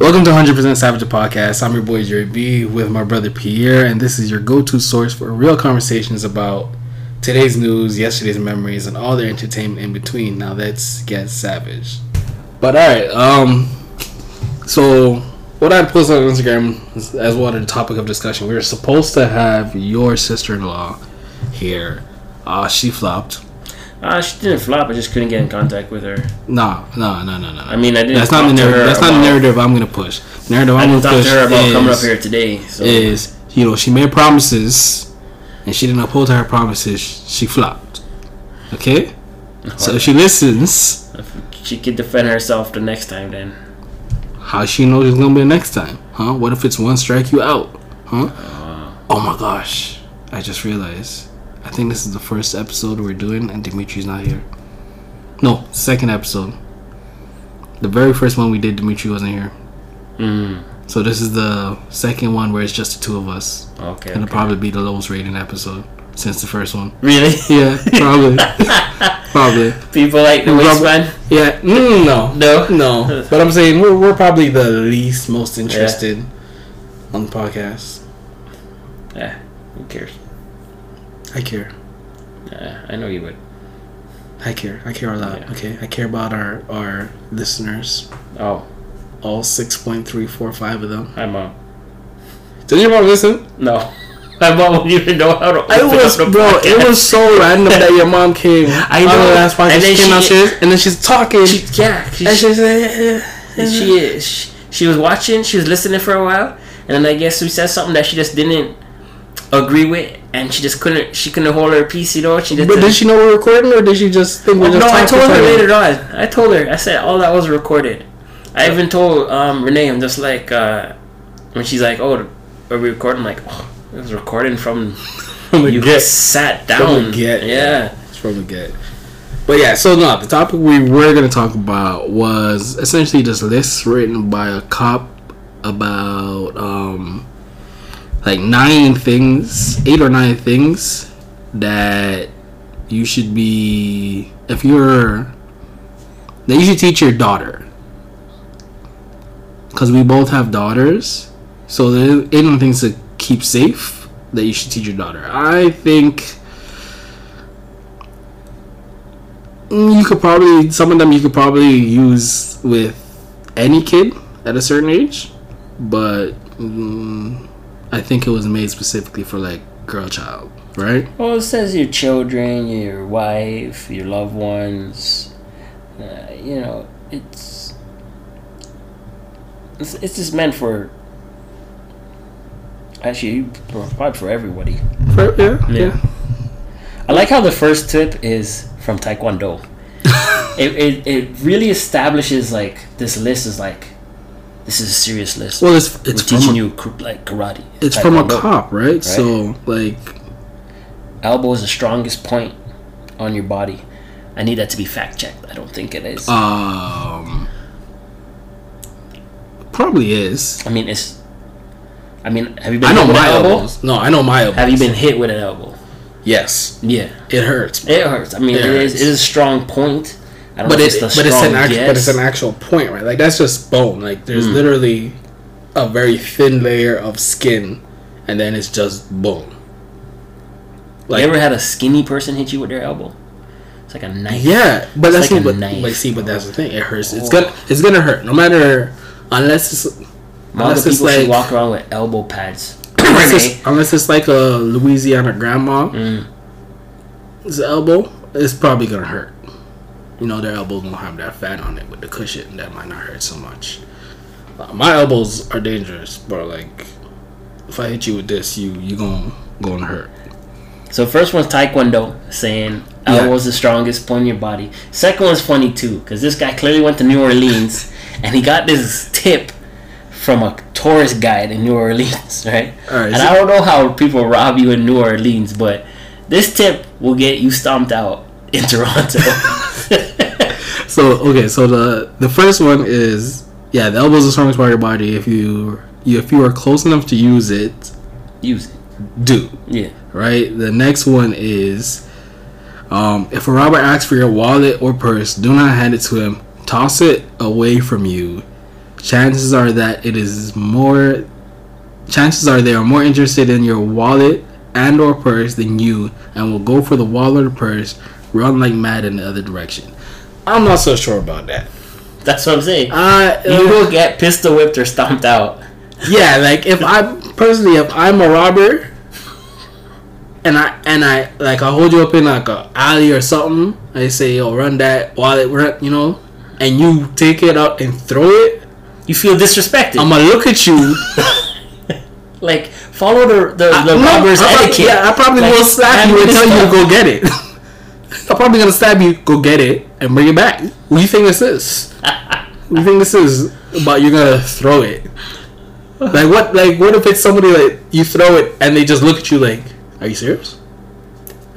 Welcome to 100% Savage Podcast. I'm your boy Jerry B with my brother Pierre, and this is your go to source for real conversations about today's news, yesterday's memories, and all the entertainment in between. Now let's get savage. But alright, um, so what I posted on Instagram as, one of the topic of discussion, we were supposed to have your sister in law here. Uh, she flopped. Uh, she didn't flop. I just couldn't get in contact with her. No, no, no, no, no. I mean, I didn't. That's not the narrative. That's not the narrative I'm gonna push. The narrative I I'm gonna push to her about is, coming up here today. So is you know she made promises and she didn't uphold her promises. She flopped. Okay, so if she listens, she could defend herself the next time. Then how she knows it's gonna be the next time? Huh? What if it's one strike you out? Huh? Oh my gosh! I just realized. I think this is the first episode we're doing, and Dimitri's not here. No, second episode. The very first one we did, Dimitri wasn't here. mm, So this is the second one where it's just the two of us. okay. It'll okay. probably be the lowest rating episode since the first one. Really? Yeah, probably. probably. People like the waistband. Yeah, mm, no. No. No. But I'm saying we're, we're probably the least most interested on the podcast. Yeah. Who cares? I care. Yeah, I know you would. I care. I care a lot. Yeah. Okay. I care about our our listeners. Oh, All six point three four five of them. hi mom. Did your mom listen? No, my mom won't even know how to. I open was up the bro. It podcast. was so random that your mom came. I on know. the last podcast. And then she came she- downstairs and then she's talking. She, yeah, she, and she's like, she is. She, she was watching. She was listening for a while, and then I guess we said something that she just didn't agree with, and she just couldn't. She couldn't hold her peace, you know. She just. But did she know we're recording, or did she just think we were just no, I told her to later on. I told her. I said all that was recorded. I even told um, Renee. I'm just like uh, when she's like, "Oh, are we recording?" I'm like, "Oh, it was recording from From you get. sat From down." the get. Yeah. It's from the get. But yeah, so no, the topic we were gonna talk about was essentially just lists written by a cop about um like nine things, eight or nine things that you should be if you're that you should teach your daughter. Because we both have daughters so there ain't no things to keep safe that you should teach your daughter. I think mm, you could probably some of them you could probably use with any kid at a certain age but mm, i think it was made specifically for like girl child right Well, it says your children, your wife, your loved ones. Uh, you know, it's, it's it's just meant for. Actually, probably for everybody. For- yeah, Yeah. yeah I like how the first tip is from Taekwondo. it, it it really establishes like this list is like this is a serious list. well it's We're it's teaching a, you like karate. it's from a cop right? so like Elbow is the strongest point on your body. I need that to be fact checked. I don't think it is. um probably is I mean, it's. I mean, have you been i know hit with my an elbow? elbows no i know my elbows Have you been hit with an elbow? yes Yeah, it hurts it hurts. I mean, It it is. It is a strong point. I don't but know it, it's the but it's an actual, but it's an actual point, right? Like that's just bone. Like there's Mm. literally a very thin layer of skin, and then it's just bone. Like you ever had a skinny person hit you with their elbow? It's like a knife. yeah, but It's that's like what, knife. but see, but that's the thing. It hurts. It's Oh. gonna it's gonna hurt no matter unless it's unless it's like walk around with elbow pads. unless it's, unless it's like a Louisiana grandma. Mm. His elbow it's probably gonna hurt. You know, their elbows won't have that fat on it with the cushion. That might not hurt so much. Uh, my elbows are dangerous, but like, if I hit you with this, you you gonna gonna hurt. So first one's Taekwondo, saying Yeah. elbow's the strongest point in your body. Second one's funny too, because this guy clearly went to New Orleans, and he got this tip from a tourist guide in New Orleans, right? Right, and so- I don't know how people rob you in New Orleans, but this tip will get you stomped out in Toronto. So okay, so the the first one is yeah, the elbow is the strongest part of your body. If you, you if you are close enough to use it, Use it. do Yeah. right. The next one is um, if a robber asks for your wallet or purse, do not hand it to him. Toss it away from you. chances are that it is more. Chances are they are more interested in your wallet and or purse than you, and will go for the wallet or purse, run like mad in the other direction. I'm not so sure about that. That's what I'm saying. Uh, you will get pistol whipped or stomped out. yeah, like if I personally, if I'm a robber, and I and I like I hold you up in like a alley or something, I say yo run that wallet, run, you know, and you take it out and throw it. You feel disrespected. I'm gonna look at you. like follow the the, I- the no, robber's I etiquette. Yeah, I probably Like, will slap you and tell you to go get it. I'm probably gonna stab you, go get it, and bring it back. What do you think this is? what do you think this is about? You're gonna throw it. Like what? Like what if it's somebody like you throw it and they just look at you like, "Are you serious?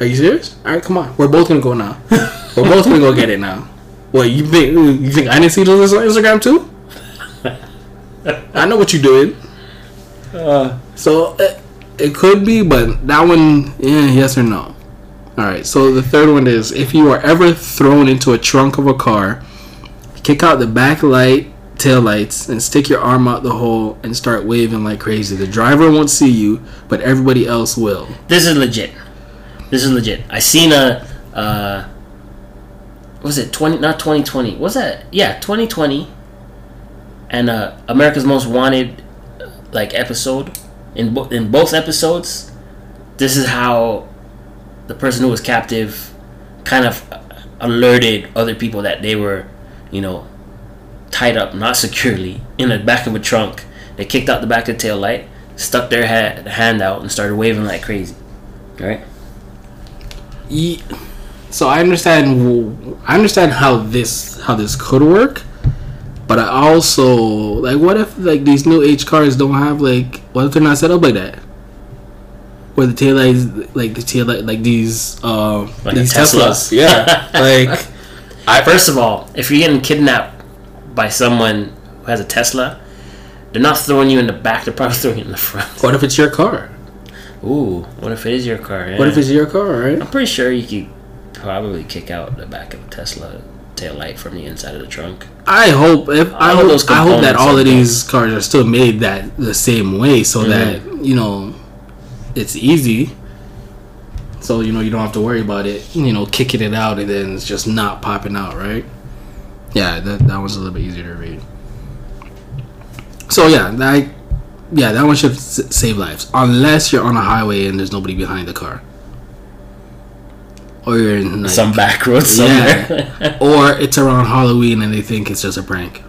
Are you serious? All right, come on. We're both gonna go now. We're both gonna go get it now. What you think? You think I didn't see those on Instagram too? I know what you're doing. Uh, So it, it could be, but that one, yeah, yes or no. All right. So the third one is if you are ever thrown into a trunk of a car, kick out the back light, tail lights, and stick your arm out the hole and start waving like crazy. The driver won't see you, but everybody else will. this is legit. This is legit. I seen a uh, was it twenty? Not twenty twenty. Was that yeah twenty twenty? And uh, America's Most Wanted uh, like episode in bo- in both episodes. This is how the person who was captive kind of alerted other people that they were, you know, tied up not securely in the back of a trunk. They kicked out the back of the tail light, stuck their ha- hand out, and started waving like crazy. All right? Ye- So I understand. I understand how this how this could work, but I also like what if like these new H cars don't have like what if they're not set up like that? Where the tail lights like the tail light like these uh Like these Tesla. Teslas, yeah, like I, First of all, if you're getting kidnapped by someone who has a Tesla, they're not throwing you in the back. They're probably throwing you in the front. what if it's your car? Ooh, what if it is your car? Yeah. What if it's your car, right? I'm pretty sure you could probably kick out the back of a Tesla tail light from the inside of the trunk. I hope if I hope, those I hope that all of these cars are still made that the same way, so Mm-hmm. that you know it's easy. So you know you don't have to worry about it. You know, kicking it out and then it's just not popping out, right? Yeah, that that one's a little bit easier to read. So yeah, that yeah that one should s- save lives unless you're on a highway and there's nobody behind the car, or you're in like, Some back road somewhere. yeah. or it's around Halloween and they think it's just a prank.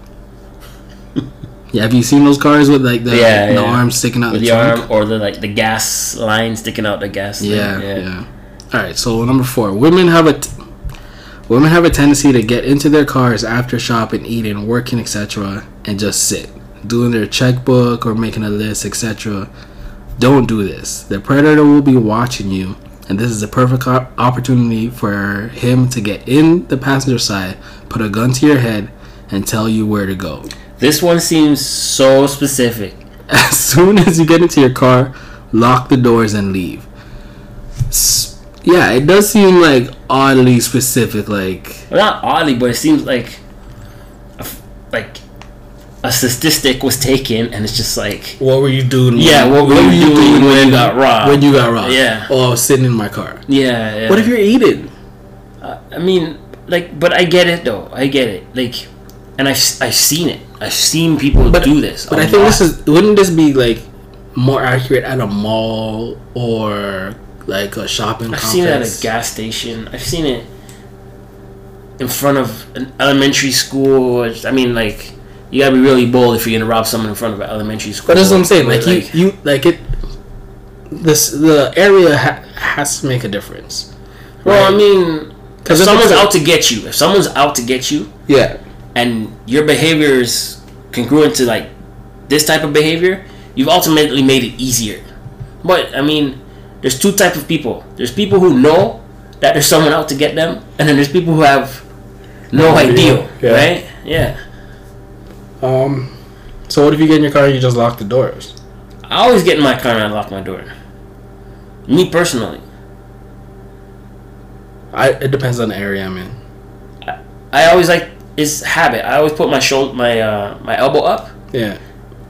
Yeah, have you seen those cars with like the, Yeah, the yeah. arms sticking out With the the trunk? arm or the like the gas line sticking out the gas. thing. Yeah, yeah. All right, so number four, women have a t- women have a tendency to get into their cars after shopping, eating, working, etc., and just sit, doing their checkbook or making a list, etc. Don't do this. The predator will be watching you, and this is a perfect op- opportunity for him to get in the passenger side, put a gun to your head, and tell you where to go. This one seems so specific. As soon as you get into your car, lock the doors and leave. S- Yeah, it does seem like oddly specific. Like, Well, not oddly, but it seems like, a f- like, a statistic was taken, and it's just like, what were you doing? Yeah, what were you doing when you got robbed? When you got robbed? Yeah. Oh, I was sitting in my car. yeah. yeah. What if you're eating? Uh, I mean, like, but I get it though. I get it. Like, and I've I've seen it. I've seen people But- do this. But I think lot. this is wouldn't this be like more accurate at a mall or like a shopping I've complex? seen it at a gas station. I've seen it in front of an elementary school. I mean, like, you gotta be really bold if you're gonna rob someone in front of an elementary school. But that's what I'm saying. Or, Like, you, you like it. This the area ha- has to make a difference. well, I mean, because someone's out to get you, if someone's out to get you, Yeah. And your behavior is congruent to like this type of behavior, you've ultimately made it easier. But I mean, there's two type of people. There's people who know that there's someone out to get them, and then there's people who have no No idea, yeah. right? Yeah. Um. So what if you get in your car and you just lock the doors? I always get in my car and I lock my door. Me personally, I it depends on the area I'm in. I always like is habit. I always put my shoulder, my uh, my elbow up Yeah.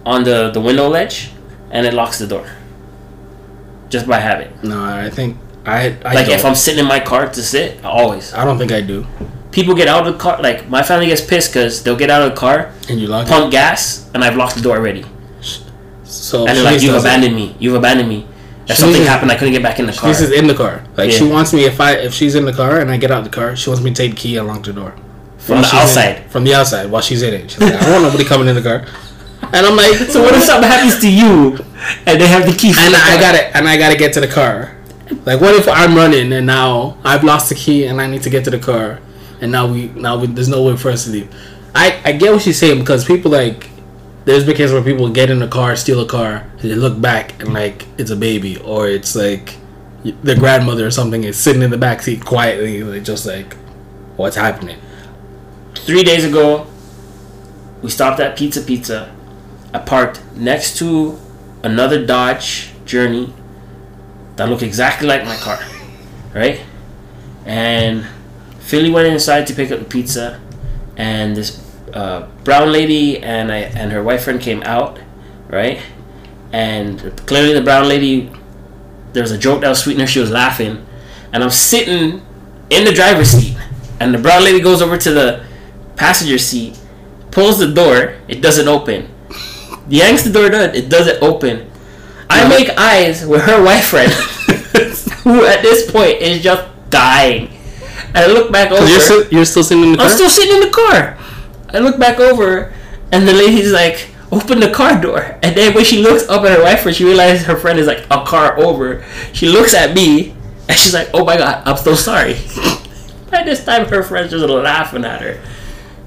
on the the window ledge, and it locks the door. Just by habit. No, I think I. I like don't. if I'm sitting in my car to sit, I always. I don't think I do. People get out of the car. Like my family gets pissed because they'll get out of the car, And you lock it. pump gas, and I've locked the door already. So And they're like, "You've does it. abandoned me. You've abandoned me." If something is- happened, I couldn't get back in the car. This is in the car. Like she wants me if I if she's in the car and I get out the car, she wants me to take the key and lock the door From the in- outside. from the outside while she's in it. She's like, I don't want nobody coming in the car. And I'm like, So what if something happens to you, and they have the key? for And the I got it. And I gotta get to the car. Like, what if I'm running and now I've lost the key and I need to get to the car, and now we now we, there's no way for us to leave. I I get what she's saying because people like there's been cases where people get in a car, steal a car, and they look back and like it's a baby or it's like their grandmother or something is sitting in the back seat quietly, like just like what's happening. Three days ago, we stopped at Pizza Pizza. I parked next to another Dodge Journey that looked exactly like my car, right? And Philly went inside to pick up the pizza, and this uh, brown lady and I and her wife friend came out, right? And clearly the brown lady, there was a joke that was sweet in her. She was laughing, and I'm sitting in the driver's seat, and the brown lady goes over to the passenger seat, pulls the door, it doesn't open. Yanks the door down, it doesn't open. I make eyes with her wife friend, who at this point is just dying. And I look back over. You're still, you're still sitting in the car. I'm still sitting in the car. I look back over, and the lady's like, "Open the car door." And then when she looks up at her wife, friend, she realizes her friend is like a car over. She looks at me, and she's like, "Oh my god, I'm so sorry." By this time, her friend's just laughing at her.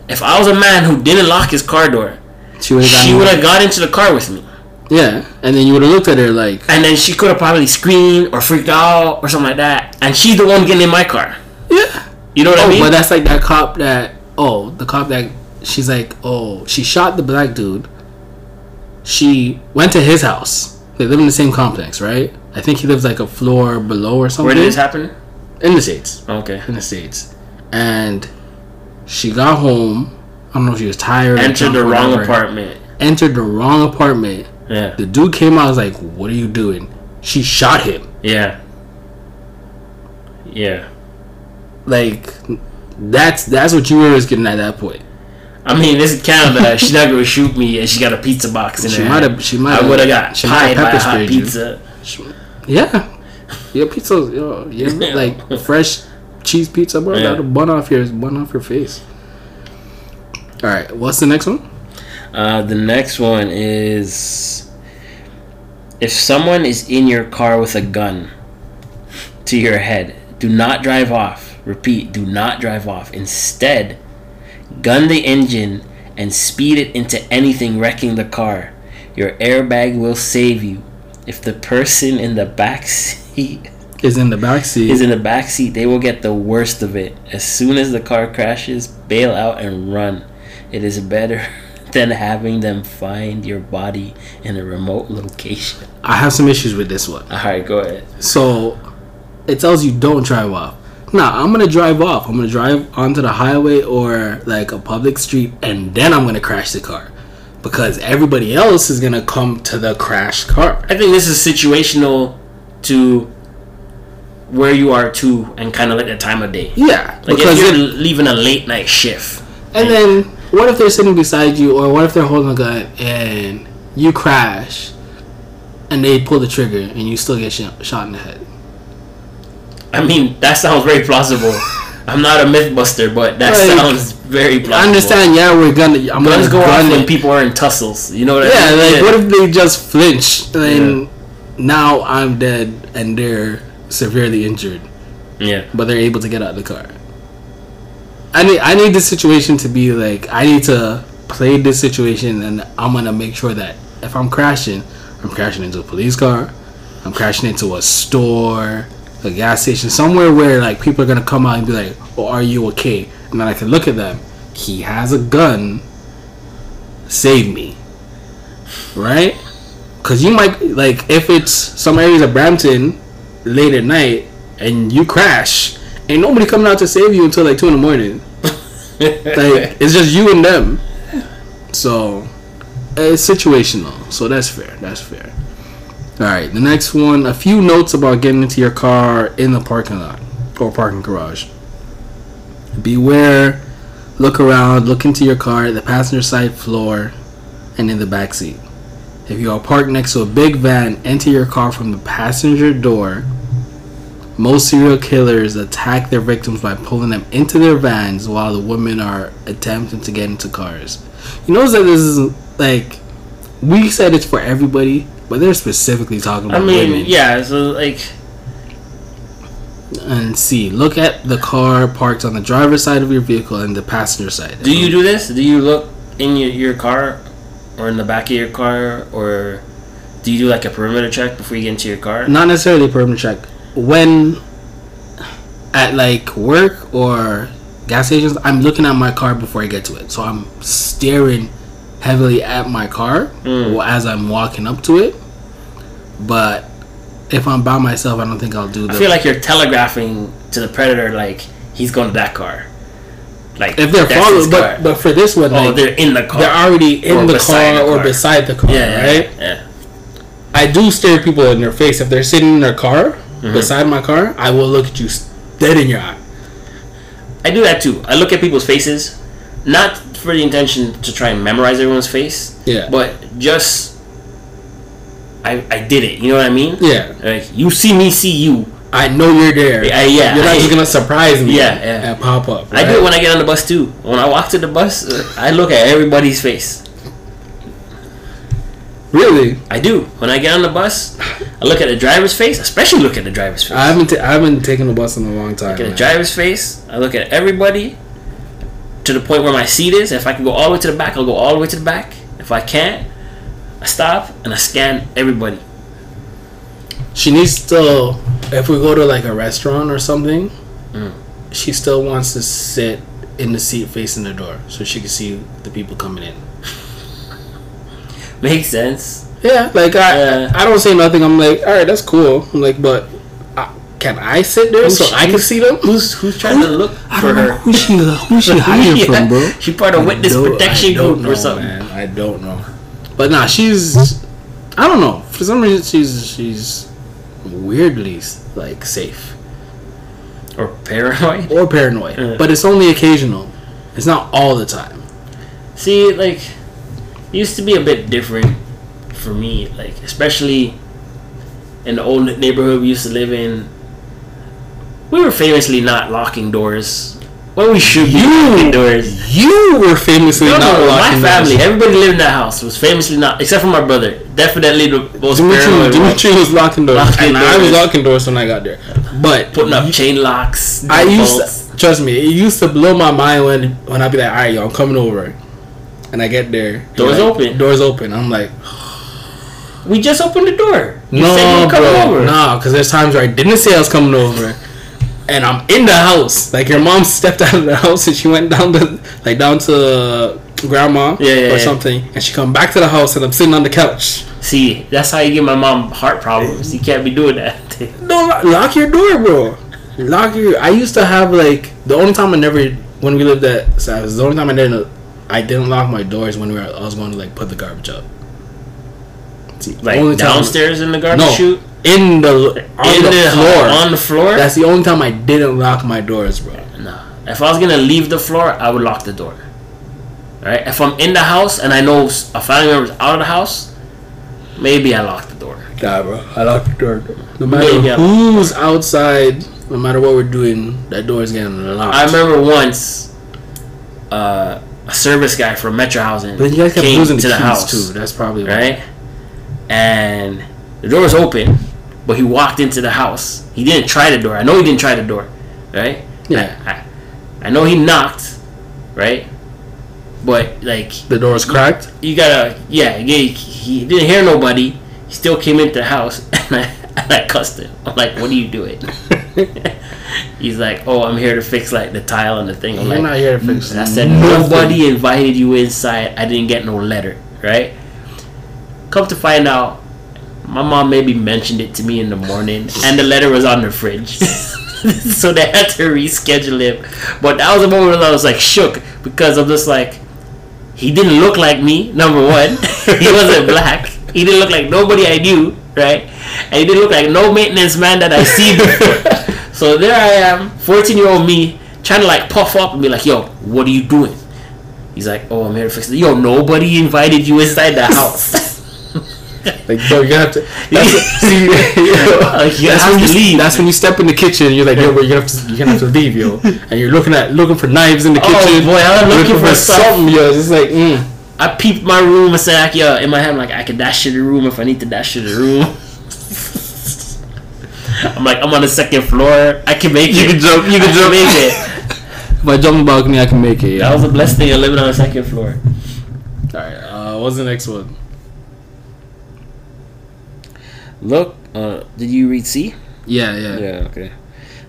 If I was a man who didn't lock his car door, she would have she got into the car with me, Yeah, and then you would have looked at her like, and then she could have probably screamed or freaked out or something like that. And she's the one getting in my car. yeah. You know what I Oh, mean? but that's like that cop that oh the cop that she's like oh she shot the black dude. She went to his house. They live in the same complex, right? I think he lives like a floor below or something. Where did this happen? In the states, Okay. in the states, and she got home. I don't know if she was tired. Entered the wrong whatever. apartment. Entered the wrong apartment. Yeah. The dude came out. I was like, "What are you doing?" She shot him. Yeah. Yeah. Like that's that's what you were getting at that point. I mean, this is Canada. She's not gonna shoot me, and she got a pizza box in there. She her might have. She might. I would have got she have by a hot pizza. Yeah, your pizza, yo, yeah, like fresh cheese pizza, bro. Yeah. That'll bun off your bun off your face. All right, what's the next one? Uh, the next one is if someone is in your car with a gun to your head, do not drive off. Repeat, do not drive off. Instead, gun the engine and speed it into anything wrecking the car. Your airbag will save you. If the person in the back seat Is in the back seat. is in the back seat, they will get the worst of it. As soon as the car crashes, bail out and run. It is better than having them find your body in a remote location. I have some issues with this one. Alright, go ahead. So it tells you don't drive off. Nah, I'm gonna drive off. I'm gonna drive onto the highway or like a public street, and then I'm gonna crash the car because everybody else is gonna come to the crashed car. I think this is situational to where you are too and kind of like the time of day. Yeah, Like because if you're it, leaving a late night shift. And then what if they're sitting beside you, or what if they're holding a gun and you crash, and they pull the trigger and you still get shot, shot in the head? I mean, that sounds very plausible. I'm not a mythbuster, but that Like, sounds very plausible. I understand. Yeah, we're gonna. I'm Guns gonna go off gun when people are in tussles. You know what Yeah, I mean? Yeah, like what if they just flinch and now I'm dead and they're severely injured, yeah. but they're able to get out of the car. I need I need this situation to be like I need to play this situation and I'm gonna make sure that if I'm crashing, I'm crashing into a police car, I'm crashing into a store, a gas station, somewhere where like people are gonna come out and be like, "Oh, are you okay?" And then I can look at them. He has a gun. Save me, right? Because you might like if it's some areas of Brampton late at night and you crash, ain't nobody coming out to save you until like two in the morning. like it's just you and them. So eh, it's situational. So that's fair. That's fair. All right. The next one. A few notes about getting into your car in the parking lot or parking garage. Beware. Look around. Look into your car, the passenger side floor, and in the back seat. If you are parked next to a big van, enter your car from the passenger door. Most serial killers attack their victims by pulling them into their vans while the women are attempting to get into cars. You notice that this is like we said it's for everybody, but they're specifically talking about women. I mean, women. yeah. So like, And see, look at the car parked on the driver's side of your vehicle and the passenger side. do you do this? Do you look in your, your car, or in the back of your car, or do you do like a perimeter check before you get into your car? not necessarily a permanent check when at like work or gas stations i'm looking at my car before i get to it so i'm staring heavily at my car Mm. as i'm walking up to it but if i'm by myself i don't think i'll do the I feel like you're telegraphing to the predator like he's going to that car. Like if they're following but but for this one oh, like, they're in the car. they're already in the car, the or beside the car yeah, yeah, right Yeah. i do stare people in their face if they're sitting in their car Mm-hmm. beside my car i will look at you dead in your eye I do that too. I look at people's faces, not for the intention to try and memorize everyone's face, yeah but just I I did it. You know what I mean? yeah Like you see me, see you. I know you're there. Yeah, yeah. You're not I- just gonna surprise me. Yeah, yeah. And pop up. I do it when I get on the bus too. When I walk to the bus, uh, I look at everybody's face. Really, I do. When I get on the bus, I look at the driver's face, especially look at the driver's face. I haven't. T- I haven't taken the bus in a long time. look at the driver's face. I look at everybody to the point where my seat is. If I can go all the way to the back, I'll go all the way to the back. If I can't, I stop and I scan everybody. She needs to. If we go to like a restaurant or something, Mm. she still wants to sit in the seat facing the door so she can see the people coming in. Makes sense. Yeah, like I, Yeah. I don't say nothing. I'm like, all right, that's cool. I'm like, but uh, can I sit there Who's so she- I can see them? Who's who's trying to look I for don't know her? who she who she hiding Yeah, from, bro. She part of witness don't- protection group know, or something. Man. I don't know. But nah, she's. I don't know. For some reason, she's she's weirdly like safe Or paranoid. or paranoid. Yeah. But it's only occasional. It's not all the time. See, like, it used to be a bit different for me. Like, especially in the old neighborhood we used to live in. We were famously not locking doors. When we should be locking doors. You were famously No, not no, my family, doors. everybody lived in that house was famously not, except for my brother. Definitely the most Dimitri. Dimitri was locking doors, Locking and I was locking doors when I got there. But Putting up chain locks. I used to, trust me, it used to blow my mind when when I'd be like, all right, yo, I'm coming over, and I get there, Doors like, open. doors open. I'm like, We just opened the door. You no, said you were coming bro, over. no, because there's times where I didn't say I was coming over, and I'm in the house. Like your mom stepped out of the house and she went down to like down to grandma Yeah, yeah, or yeah. something, and she come back to the house and I'm sitting on the couch. See, that's how you give my mom heart problems. You can't be doing that. No, lock your door, bro. Lock your. I used to have like the only time I never when we lived at Savage. The only time I didn't I didn't lock my doors when we were I was going to like put the garbage up. See, like only time- downstairs in the garbage No, chute. In the on in the, floor. on the floor. That's the only time I didn't lock my doors, bro. no. If I was gonna leave the floor, I would lock the door. Right? If I'm in the house and I know a family member's out of the house, maybe I lock the door. Nah, bro. I lock the door. No matter Maybe who's outside, no matter what we're doing, that door is getting locked. I remember once, uh, a service guy from Metro Housing But you guys kept came losing to the the house, too. That's probably right? And the door was open, but he walked into the house. He didn't try the door. I know he didn't try the door, right? Yeah. I, I, I know he knocked, right? But like The door is cracked. you gotta, yeah, yeah. He didn't hear nobody. He still came into the house, and I, and I cussed him. I'm like, "What are you doing?" He's like, "Oh, I'm here to fix like the tile and the thing." I'm You're like, not here to fix I said, nothing. "Nobody invited you inside. I didn't get no letter, right?" Come to find out, my mom maybe mentioned it to me in the morning, and the letter was on the fridge. so they had to reschedule him. But that was a moment where I was like shook because I'm just like, he didn't look like me. Number one, he wasn't black. He didn't look like nobody I knew, right? And he didn't look like no maintenance man that I see before. so there I am, 14 year old me, trying to like puff up and be like, yo, what are you doing? He's like, oh, I'm here to fix it. Yo, nobody invited you inside the house. Like, bro, you're gonna have to. That's, see, Like, that's when you leave. That's when you step in the kitchen. and You're like, yo, bro, you're gonna have to, you're gonna have to leave, yo. And you're looking at looking for knives in the kitchen. Oh, kitchen. boy, I'm You're looking for stuff. something, yo. It's like, mm. I peeped my room and said, like, yo, in my head, I'm like, I can dash to the room if I need to dash to the room. I'm like, I'm on the second floor. I can make it. You can jump- you can I jump. make it. if I jump the balcony, I can make it. That was a blessed thing of living on the second floor. All right. Uh, what's the next one? Look, uh, did you read C? Yeah, yeah. Yeah, okay.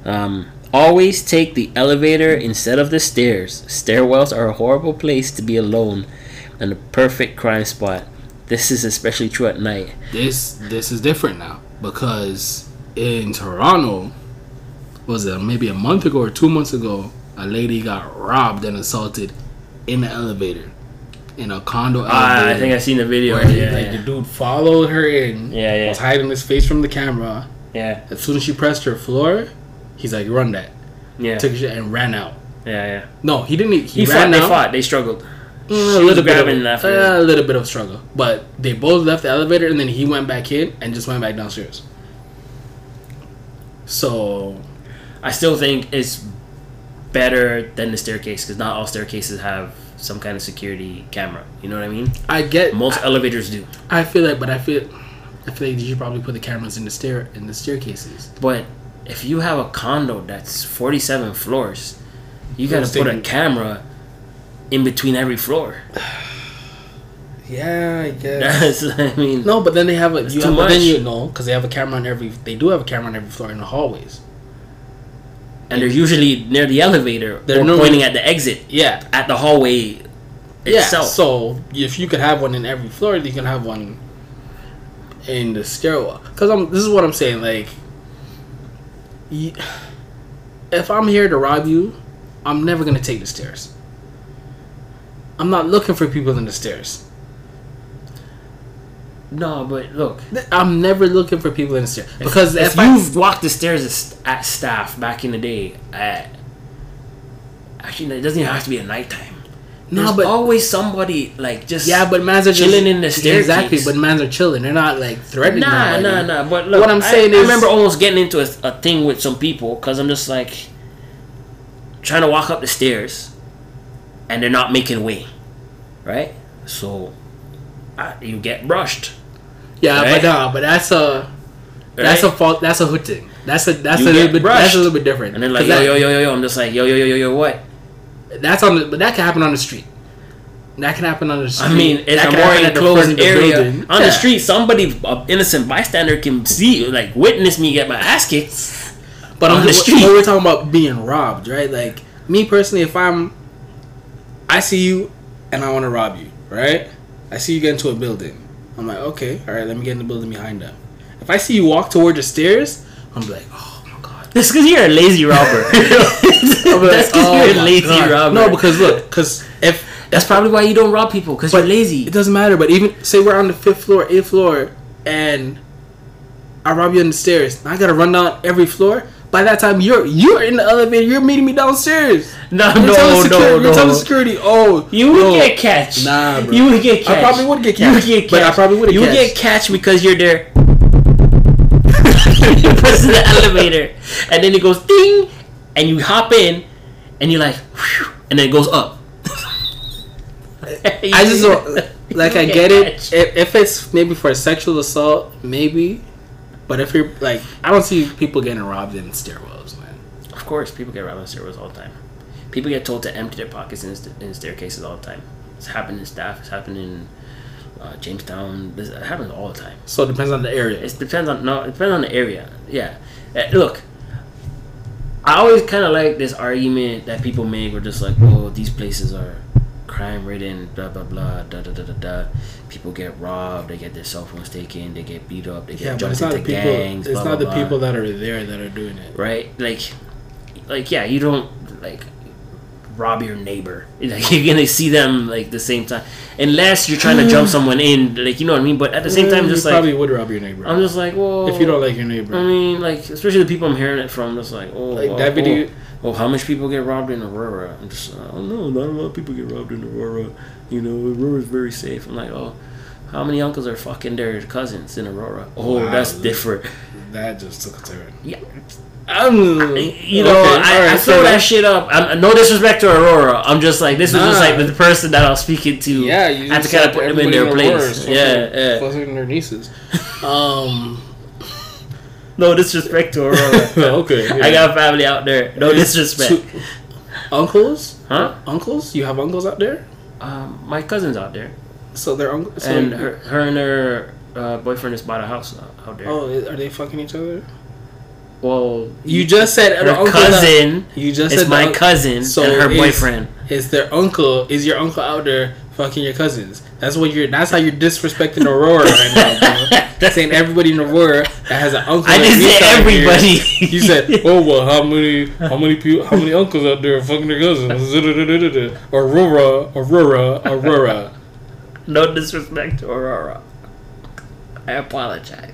Um, always take the elevator instead of the stairs. Stairwells are a horrible place to be alone and a perfect crime spot. This is especially true at night. This this is different now because in Toronto, was it maybe a month ago or two months ago, a lady got robbed and assaulted in the elevator, in a condo elevator. I think I seen the video. where Yeah, like yeah. the dude followed her in, Yeah, yeah. was hiding his face from the camera. yeah, As soon as she pressed her floor, he's like, "Run that!" yeah, Took shit and ran out. yeah, yeah. No, he didn't. He, He fought. ran They fought. They struggled. Mm, a little bit of uh, a little bit of struggle, but they both left the elevator and then he went back in and just went back downstairs. So I still think it's better than the staircase because not all staircases have some kind of security camera. You know what I mean? I get Most I, elevators do, I feel like, but I feel I feel like you should probably put the cameras in the stair in the staircases. but if you have a condo that's forty-seven floors, you got to put a camera in between every floor. Yeah, I guess. That's, I mean, no, but then they have a you have, but then you know because they have a camera on every. They do have a camera on every floor in the hallways. And they're usually near the elevator They're or normally- pointing at the exit Yeah, at the hallway yeah. So if you could have one in every floor, you can have one in the stairwell. Because I'm. This is what I'm saying. Like, if I'm here to rob you, I'm never gonna take the stairs. I'm not looking for people in the stairs. No, but look, I'm never looking for people in the stairs because if, if, I, you've walked the stairs at, at staff back in the day, at actually it doesn't even have to be at nighttime. No, There's but- always somebody like just yeah, but mans are just, chilling in the staircase. Exactly, but mans are chilling. They're not like threatening. Nah, nah, nah. But look, What I'm I- saying I, is- remember almost getting into a, a thing with some people because I'm just like trying to walk up the stairs, and they're not making way, right? So I, you get brushed. Yeah, Right? but nah, but that's a that's right? a fault. That's a hood thing. That's a that's You a little bit brushed. that's a little bit different. and then like yo that- yo yo yo yo. I'm just like yo yo yo yo yo what? That's on the but that can happen on the street. That can happen on the street. I mean, it's That a more happen at the front enclosed area building. on Yeah. the street. Somebody, an innocent bystander, can see, like, witness me get my ass kicked. But on the street. we're talking about being robbed, right? Like me personally, if I'm, I see you, and I want to rob you, right? I see you get into a building. I'm like, okay, all right, let me get in the building behind them. If I see you walk toward the stairs, I'm like, oh my god. That's because you're a lazy robber. Like, That's because oh you're a lazy God. robber. No, because look, because if that's probably why you don't rob people because you're lazy. It doesn't matter. But even say we're on the fifth floor, eighth floor, and I rob you on the stairs. I gotta run down every floor. By that time, you're you're in the elevator. You're meeting me downstairs. No, You're no, telling security, no, You're telling security, oh, You would yo, get catch. Nah, bro. You would get catch. I probably would get You would catch, but I probably would've You would catch. get catch because you're there. you press the elevator, and then it goes ding, and you hop in, and you're like, whew, and then it goes up. I just don't like. I get it. catch. If, if it's maybe for a sexual assault, maybe. But if you're like, I don't see people getting robbed in stairwells, man. Of course, people get robbed in stairwells all the time. People get told to empty their pockets in, st- in staircases all the time. It's happened in staff. It's happened in uh, Jamestown. This it happens all the time. So it depends on the area. It depends on no. It depends on the area. Yeah. Uh, look, I always kind of like this argument that people make. Where just like, oh, these places are crime ridden, blah blah blah, da da da da da. People get robbed, they get their cell phones taken, they get beat up, they get Yeah, jumped it's not the into people. gangs. it's blah, not blah, the blah. people that are there that are doing it. right? Like, like yeah, you don't like rob your neighbor. Like you're gonna see them like the same time, unless you're trying to jump someone in. Like you know what I mean. But at the same time, Mm, just you like probably would rob your neighbor I'm just like, well, if you don't like your neighbor. I mean, like especially the people I'm hearing it from. Just like, oh, like oh, that video. Oh, oh, how much people get robbed in Aurora? I'm just, I don't know. Not a lot of people get robbed in Aurora. You know, Aurora's very safe. I'm like, oh. How many uncles are fucking their cousins in Aurora? Oh, Wow. that's different. That just took a turn. Yeah, I'm, you know, Okay, I, alright, I throw that shit up. I'm, no disrespect to Aurora. I'm just like this was just like the person that I was speaking to. Yeah, you I have to kind of put them in their place. Yeah, yeah. fucking their nieces. Um. No disrespect to Aurora. okay. I got family out there. No disrespect. Two- uncles? Huh? Uncles? You have uncles out there? Um, my cousin's out there, So they're uncles. So and her, her and her uh, boyfriend just bought a house out there. Oh, are they fucking each other? Well, You just said her the uncle that- cousin you just said my the, cousin so and her is- boyfriend. Is their uncle? Is your uncle out there fucking your cousins? That's what you're. That's how you're disrespecting Aurora right now, bro. Saying everybody in Aurora that has an uncle. I like didn't me say out here. everybody. You said, "Oh well, how many, how many people, how many uncles out there are fucking their cousins?" Aurora, Aurora, Aurora. No disrespect to Aurora. I apologize.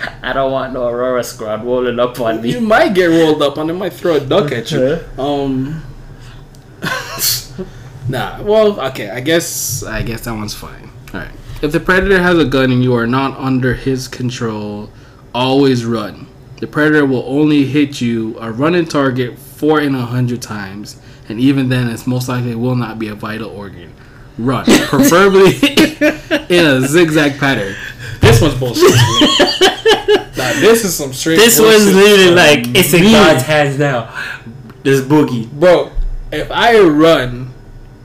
I don't want no Aurora squad rolling up on me. You might get rolled up, and they might throw a duck at you. Um. nah. Well, okay. I guess. I guess that one's fine. All right. If the predator has a gun and you are not under his control, always run. The predator will only hit you a running target four in a hundred times, and even then, it's most likely will not be a vital organ. Run, preferably in a zigzag pattern. This one's bullshit. nah, this is some straight. This bullshit one's literally from like it's in me. God's hands now. This boogie. Bro, if I run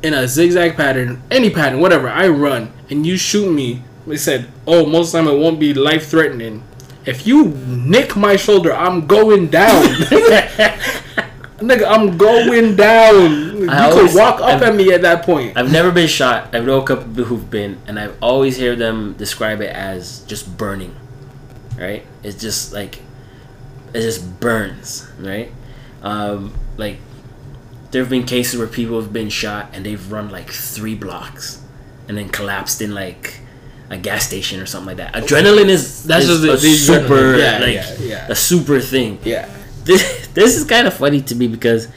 in a zigzag pattern, any pattern, whatever, I run and you shoot me, they said, oh, most of the time it won't be life threatening. If you nick my shoulder, I'm going down. Nigga, I'm going down. You I could walk up I've- at me at that point. I've never been shot. I know a couple people who've been, and I've always heard them describe it as just burning. Right? It's just like it just burns. Right? Um, like there have been cases where people have been shot and they've run like three blocks and then collapsed in like a gas station or something like that. Adrenaline is That's is just a super. Yeah, like yeah, yeah. a super thing Yeah. this, this is kind of funny to me because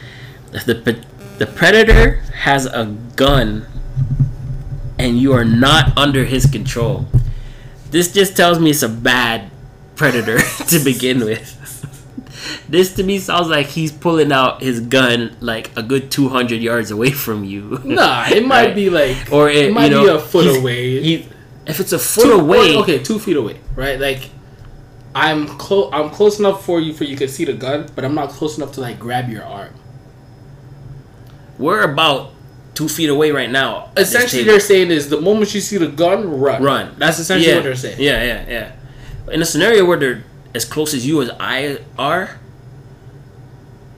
the the predator has a gun and you are not under his control. This just tells me it's a bad predator to begin with. This to me sounds like he's pulling out his gun like a good 200 yards away from you. Nah, it might Right. be like, Or it, it might you know, be a foot away. he- if it's a foot Two- away, Okay, two feet away, right? Like, I'm close. I'm close enough for you for you could see the gun, but I'm not close enough to like grab your arm. we're about two feet away right now. Essentially, they're saying is the moment you see the gun, run. Run. That's essentially yeah. what they're saying. Yeah, yeah, yeah. In a scenario where they're as close as you as I are,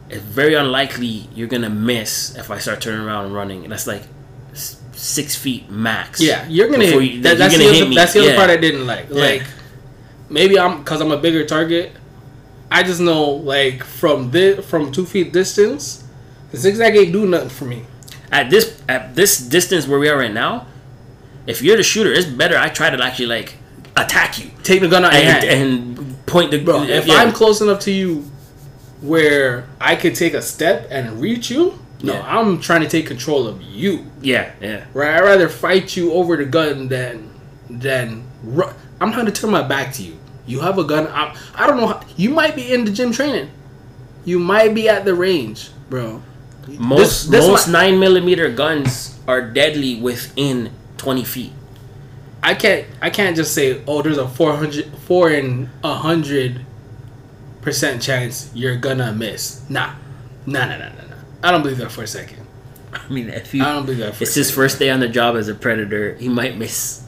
it's very unlikely you're gonna miss if I start turning around and running. And that's like six feet max. Yeah, you're gonna hit. you- that, that's, gonna the hit other, me. that's the other Yeah. part I didn't like. Yeah. Like, maybe I'm because I'm a bigger target. I just know like from this from two feet distance, the zigzag ain't do nothing for me. At this at this distance where we are right now, if you're the shooter, it's better I try to actually like attack you Take the gun out and, and point the Bro, if yeah. I'm close enough to you where I could take a step and reach you, no, Yeah. I'm trying to take control of you. yeah yeah Right? I'd rather fight you over the gun than than ru- I'm trying to turn my back to you. You have a gun. I, I don't know. How, you might be in the gym training. You might be at the range, bro. most This- this most nine millimeter guns are deadly within twenty feet. I can't. I can't just say, oh, there's a 400, four in a hundred percent chance you're gonna miss. Nah, nah, nah, nah, nah, nah. I don't believe that for a second. I mean, if you I don't believe that for It's his second. first day on the job as a predator. He might miss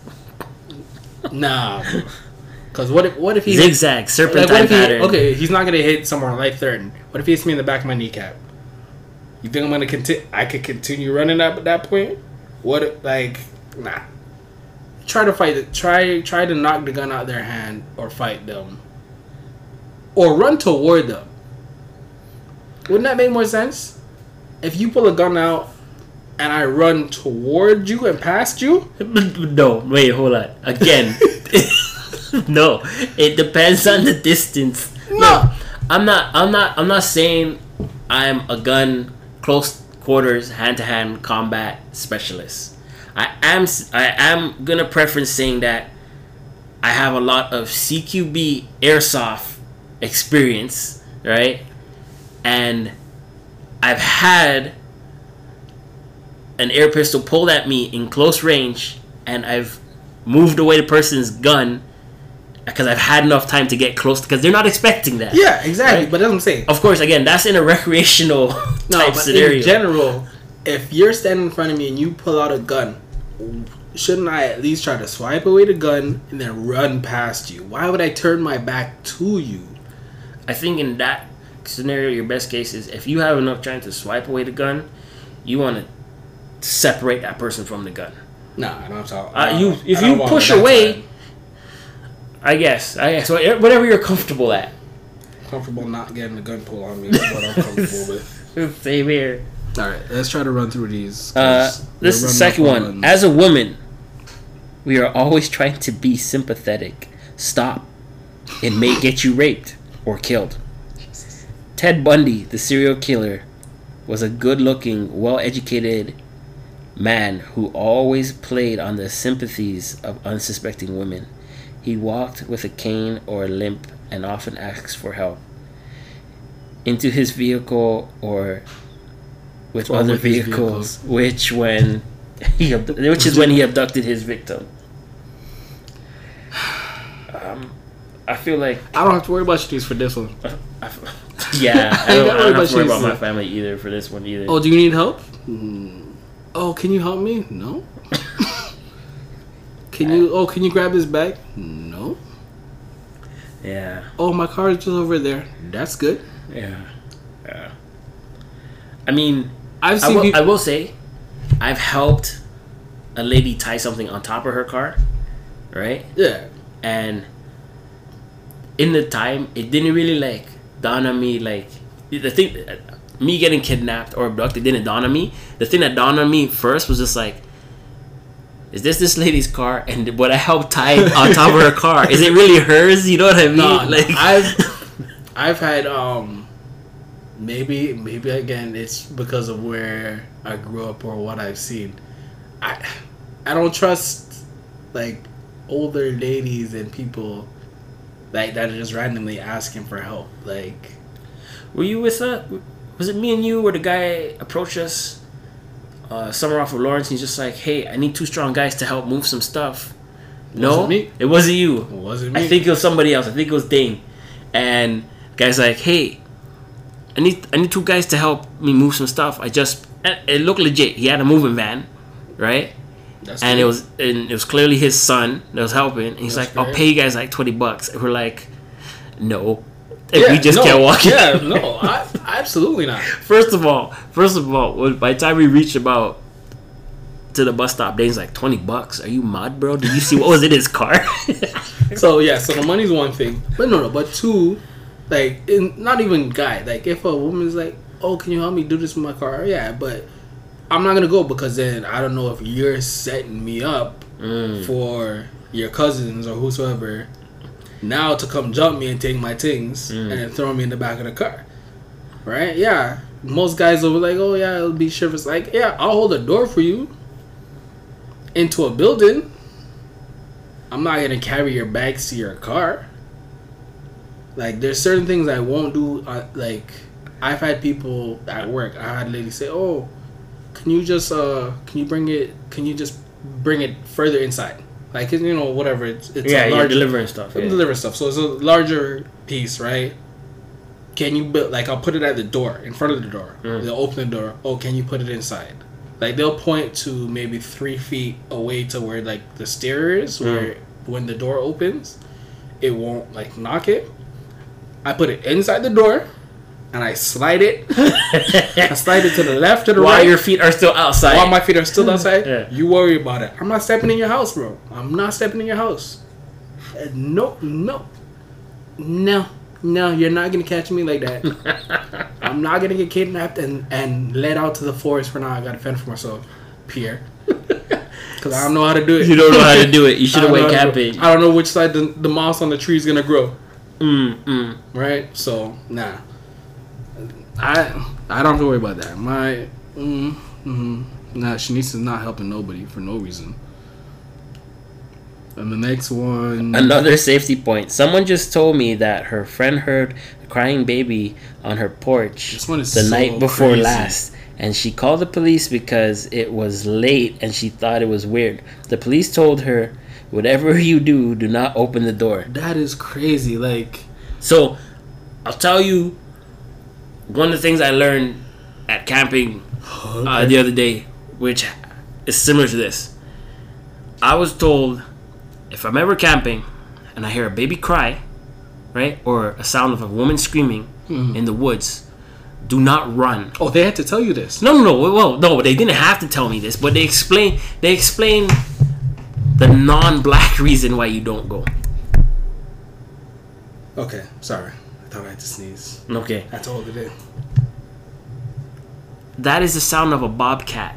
Nah, because what if what if he zigzag like, serpentine if he, pattern. okay? He's not gonna hit somewhere life threatening. What if he hits me in the back of my kneecap? You think I'm gonna continue? I could continue running up at that point? What like nah. Try to fight it. Try try to knock the gun out their hand or fight them, or run toward them. Wouldn't that make more sense? If you pull a gun out and I run toward you and past you, no, wait, hold on. Again, no. It depends on the distance. No. I'm not. I'm not. I'm not saying I'm a gun close quarters hand to hand combat specialist. I am. I am gonna preference saying that I have a lot of CQB airsoft experience, right? And I've had an air pistol pulled at me in close range, and I've moved away the person's gun because I've had enough time to get close because they're not expecting that. yeah, exactly. Right. But that's what I'm saying. Of course, again, that's in a recreational No, type but scenario. in general, if you're standing in front of me and you pull out a gun, shouldn't I at least try to swipe away the gun and then run past you? Why would I turn my back to you? I think in that scenario, your best case is if you have enough time to swipe away the gun, you want to separate that person from the gun. Nah, I don't talk. Uh, you- if you push away- time. I guess. I guess. Whatever you're comfortable at. comfortable not getting the gun pulled on me. is what I'm comfortable with. Same here. All right, let's try to run through these. Uh, 'cause this is the second one. on- As a woman, we are always trying to be sympathetic. Stop. It may get you raped or killed. Ted Bundy, the serial killer, was a good looking, well educated man who always played on the sympathies of unsuspecting women. He walked with a cane or a limp and often asked for help. Into his vehicle or with Or other with his vehicles, which when he abdu- which is when he abducted his victim. Um, I feel like I don't have to worry about you for this one. Yeah, I I don't, I don't have to worry about my family either for this one either. Oh, do you need help? Hmm. Oh, can you help me? No. can you? Oh, can you grab this bag? No. Yeah, Oh, my car is just over there. That's good. yeah, yeah. I mean, I've I will, people. I will say, I've helped a lady tie something on top of her car, right? yeah. And in the time, it didn't really like dawn on me. Like the thing, me getting kidnapped or abducted didn't dawn on me. The thing that dawned on me first was just like, is this this lady's car? And what I helped tie on top of her car is it really hers? You know what I mean? No, like I've I've had um maybe maybe again it's because of where I grew up or what I've seen. I I don't trust like older ladies and people like that are just randomly asking for help. Like Were you with uh Was it me and you where the guy approached us? Uh, somewhere off of Lawrence. He's just like, "Hey, I need two strong guys to help move some stuff." No, Wasn't me. it wasn't you. it wasn't me. I think it was somebody else. I think it was Dane. And the guy's like, "Hey, I need I need two guys to help me move some stuff. I just it looked legit. He had a moving van, right? That's and good. it was and it was clearly his son that was helping. And he's That's like, "I'll pay you guys like twenty bucks." And we're like, "No." And Yeah, we just no, can't walk. Yeah, no, I, absolutely not. First of all, first of all, by the time we reached about to the bus stop, Dane's like twenty bucks. Are you mad, bro? Did you see what was in his car? So yeah, so the money's one thing, but no, no, but two, like, in, not even guy. Like, if a woman's like, "Oh, can you help me do this with my car?" Yeah, but I'm not gonna go because then I don't know if you're setting me up Mm. for your cousins or whosoever now to come jump me and take my things Mm. and then throw me in the back of the car. Right? Yeah. Most guys will be like, "Oh yeah, it'll be shivers." Like, yeah, I'll hold the door for you into a building. I'm not gonna carry your bags to your car. Like, there's certain things I won't do. Uh, like, I've had people at work. I had ladies say, "Oh, can you just uh, can you bring it? Can you just bring it further inside? Like, you know, whatever. It's, it's yeah, a you're larger delivering stuff. Yeah. delivering stuff. So it's a larger piece, right? Can you build like I'll put it at the door, in front of the door. Mm. They'll open the door. Oh, can you put it inside? Like they'll point to maybe three feet away to where like the stair is, Mm. where when the door opens, it won't like knock it. I put it inside the door, and I slide it. I slide it to the left or the While right. your feet are still outside. while my feet are still outside, Yeah. you worry about it. I'm not stepping in your house, bro. I'm not stepping in your house. Uh, No, no, no, no. You're not gonna catch me like that. I'm not gonna get kidnapped and and led out to the forest for now. I gotta fend for myself, Pierre. Cause I don't know how to do it. you don't know how to do it. You should have don't went know how to do it. camping. I don't know which side the, the moss on the tree is gonna grow. Mm, mm. Right? So nah. I I don't have to worry about that. My mm, mm, nah, Shanice is not helping nobody for no reason. And the next one, Another safety point. Someone just told me that her friend heard a crying baby on her porch This one is the so night before crazy. last. And she called the police because it was late and she thought it was weird. The police told her, Whatever you do, do not open the door. that is crazy. Like So, I'll tell you one of the things I learned at camping uh, the other day, which is similar to this. I was told if I'm ever camping and I hear a baby cry, right, or a sound of a woman screaming in the woods, do not run. oh, they had to tell you this. No, no, no. Well, no, they didn't have to tell me this, but they explain. They explain the non-black reason why you don't go. Okay, sorry. I thought I had to sneeze. Okay, That's all it is. that is the sound of a bobcat.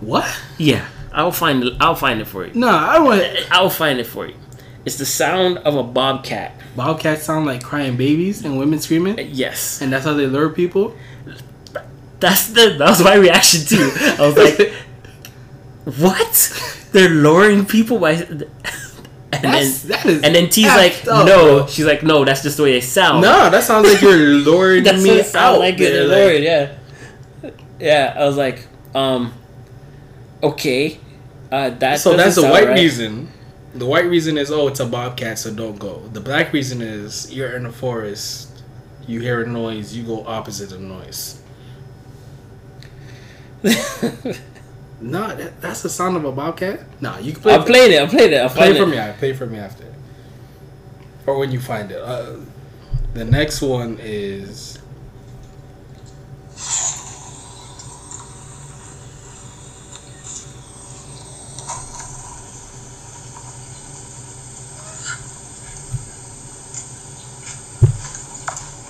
What? Yeah, I'll find it. I'll find it for you. No, I want. I'll find it for you. It's the sound of a bobcat. Bobcats sound like crying babies and women screaming, uh, Yes, and that's how they lure people. that's the that was my reaction too. I was like, "What? They're luring people by." And That's- then, that is and then T's like, up, no. bro. She's like, no. That's just the way they sound. No, that sounds like you're luring That's me what out. like. like- lured, yeah. Yeah, I was like, um, okay. Uh, that So that's the white right. reason. The white reason is oh, it's a bobcat, so don't go. The black reason is you're in the forest, you hear a noise, you go opposite of noise. No, that, that's the sound of a bobcat. Nah, you can play. I'm playing it. I played it. I'm play it for it. me. I play for me after, or when you find it. Uh, the next one is.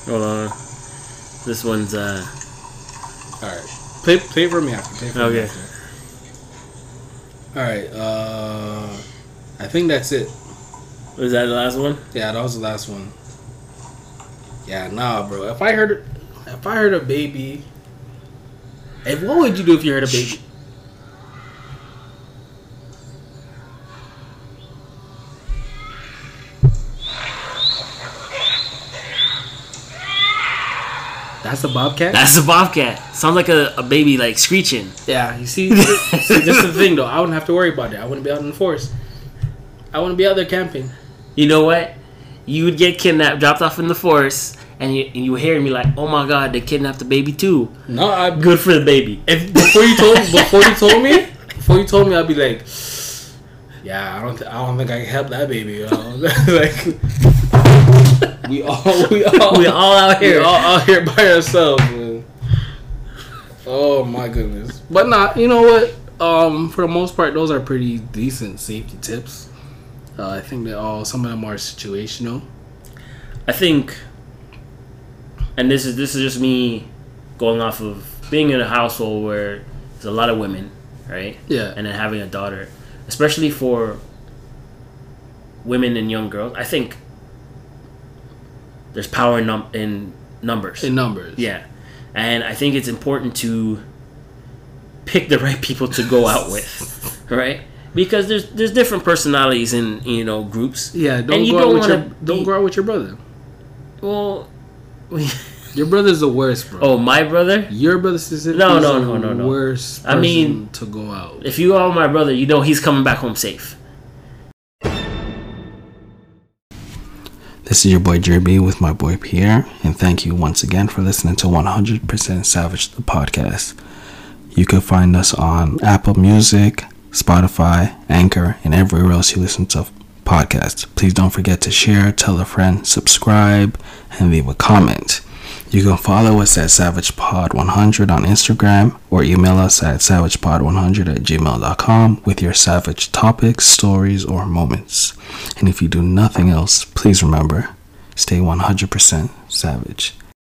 Hold on. This one's uh. All right, play play for me after. Play it for me Okay. after. All right. Uh, I think that's it. Was that the last one? Yeah, that was the last one. Yeah, nah, bro. If I heard, if I heard a baby, if what would you do if you heard a baby? That's a bobcat. That's a bobcat. Sounds like a, a baby like screeching. yeah, you see, see, this is the thing though. I wouldn't have to worry about it. I wouldn't be out in the forest. I wouldn't be out there camping. You know what? You would get kidnapped, dropped off in the forest, and you and you would hear me like, "Oh my God, they kidnapped the baby too." No, I Good for the baby. if before you told before you told me before you told me I'd be like, yeah, I don't th- I don't think I can help that baby. You know? like we all we all we all out here. all out here by ourselves. Man. Oh my goodness! But not you know what? Um, for the most part, those are pretty decent safety tips. Uh, I think that all some of them are situational. I think, and this is this is just me going off of being in a household where there's a lot of women, right? Yeah. And then having a daughter, especially for women and young girls, I think there's power in, num- in numbers. In numbers. yeah, and I think it's important to pick the right people to go out with, right? Because there's there's different personalities in you know groups. Yeah. Don't And you go don't out with your wanna don't go out with your brother. Well, Your brother's the worst, bro. oh my brother. Your brother specifically No, no, the no, no, no. worst I mean- to go out. If you are my brother, you know he's coming back home safe. This is your boy Jerby with my boy Pierre, and thank you once again for listening to 100% Savage the podcast. You can find us on Apple Music, Spotify, Anchor, and everywhere else you listen to podcasts. Please don't forget to share, tell a friend, subscribe, and leave a comment. You can follow us at SavagePod100 on Instagram or email us at SavagePod100 at gmail.com with your savage topics, stories, or moments. And if you do nothing else, please remember stay 100% savage.